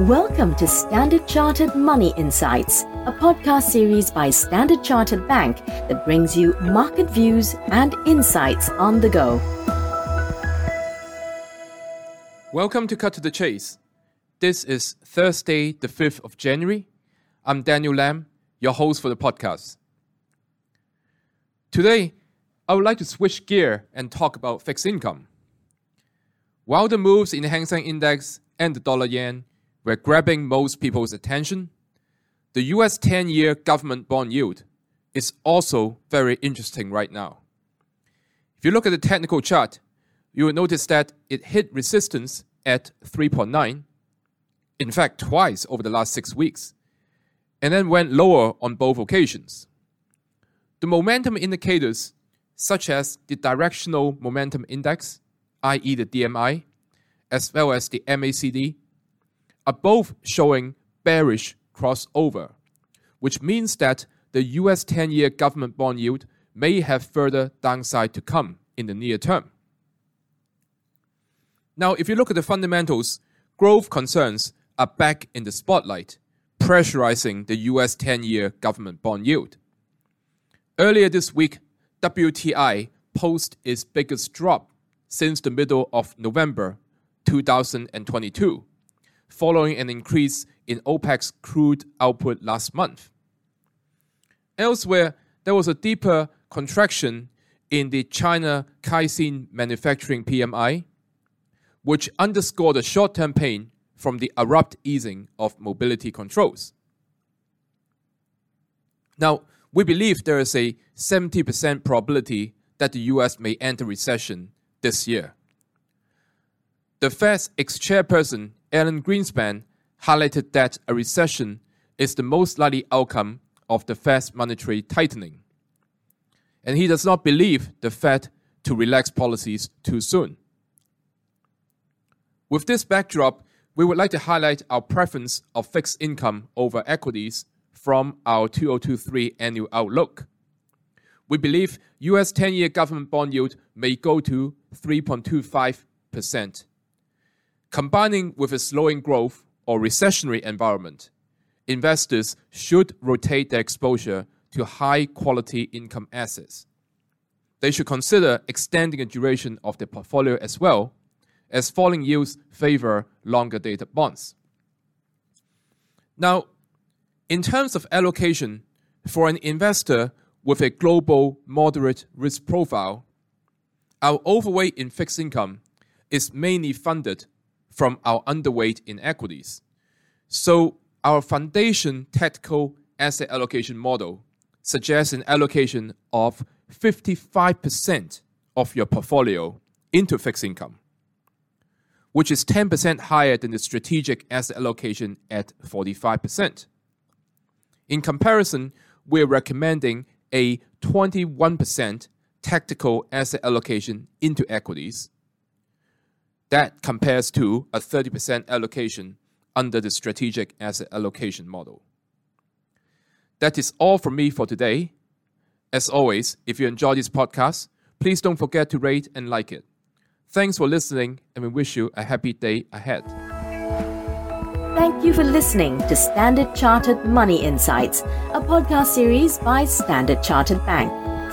Welcome to Standard Chartered Money Insights, a podcast series by Standard Chartered Bank that brings you market views and insights on the go. Welcome to Cut to the Chase. This is Thursday, the 5th of January. I'm Daniel Lam, your host for the podcast. Today, I would like to switch gear and talk about fixed income. While the moves in the Hang Seng Index and the dollar yen were grabbing most people's attention, the US 10 year government bond yield is also very interesting right now. If you look at the technical chart, you will notice that it hit resistance at 3.9, in fact, twice over the last six weeks, and then went lower on both occasions. The momentum indicators, such as the Directional Momentum Index, i.e., the DMI, as well as the MACD, are both showing bearish crossover, which means that the US 10 year government bond yield may have further downside to come in the near term. Now, if you look at the fundamentals, growth concerns are back in the spotlight, pressurizing the US 10 year government bond yield. Earlier this week, WTI posted its biggest drop since the middle of November 2022 following an increase in OPEC's crude output last month. Elsewhere, there was a deeper contraction in the China Caixin manufacturing PMI, which underscored the short term pain from the abrupt easing of mobility controls. Now, we believe there is a 70% probability that the US may enter recession this year. The Fed's ex chairperson Alan Greenspan highlighted that a recession is the most likely outcome of the Fed's monetary tightening. And he does not believe the Fed to relax policies too soon. With this backdrop, we would like to highlight our preference of fixed income over equities from our 2023 annual outlook. We believe US 10 year government bond yield may go to 3.25% Combining with a slowing growth or recessionary environment, investors should rotate their exposure to high quality income assets. They should consider extending the duration of their portfolio as well, as falling yields favor longer dated bonds. Now, in terms of allocation, for an investor with a global moderate risk profile, our overweight in fixed income is mainly funded from our underweight in equities. So our foundation tactical asset allocation model suggests an allocation of 55% of your portfolio into fixed income, which is 10% higher than the strategic asset allocation at 45%. In comparison, we're recommending a 21% tactical asset allocation into equities that compares to a 30% allocation under the strategic asset allocation model. That is all from me for today. As always, if you enjoy this podcast, please don't forget to rate and like it. Thanks for listening, and we wish you a happy day ahead. Thank you for listening to Standard Chartered Money Insights, a podcast series by Standard Chartered Bank.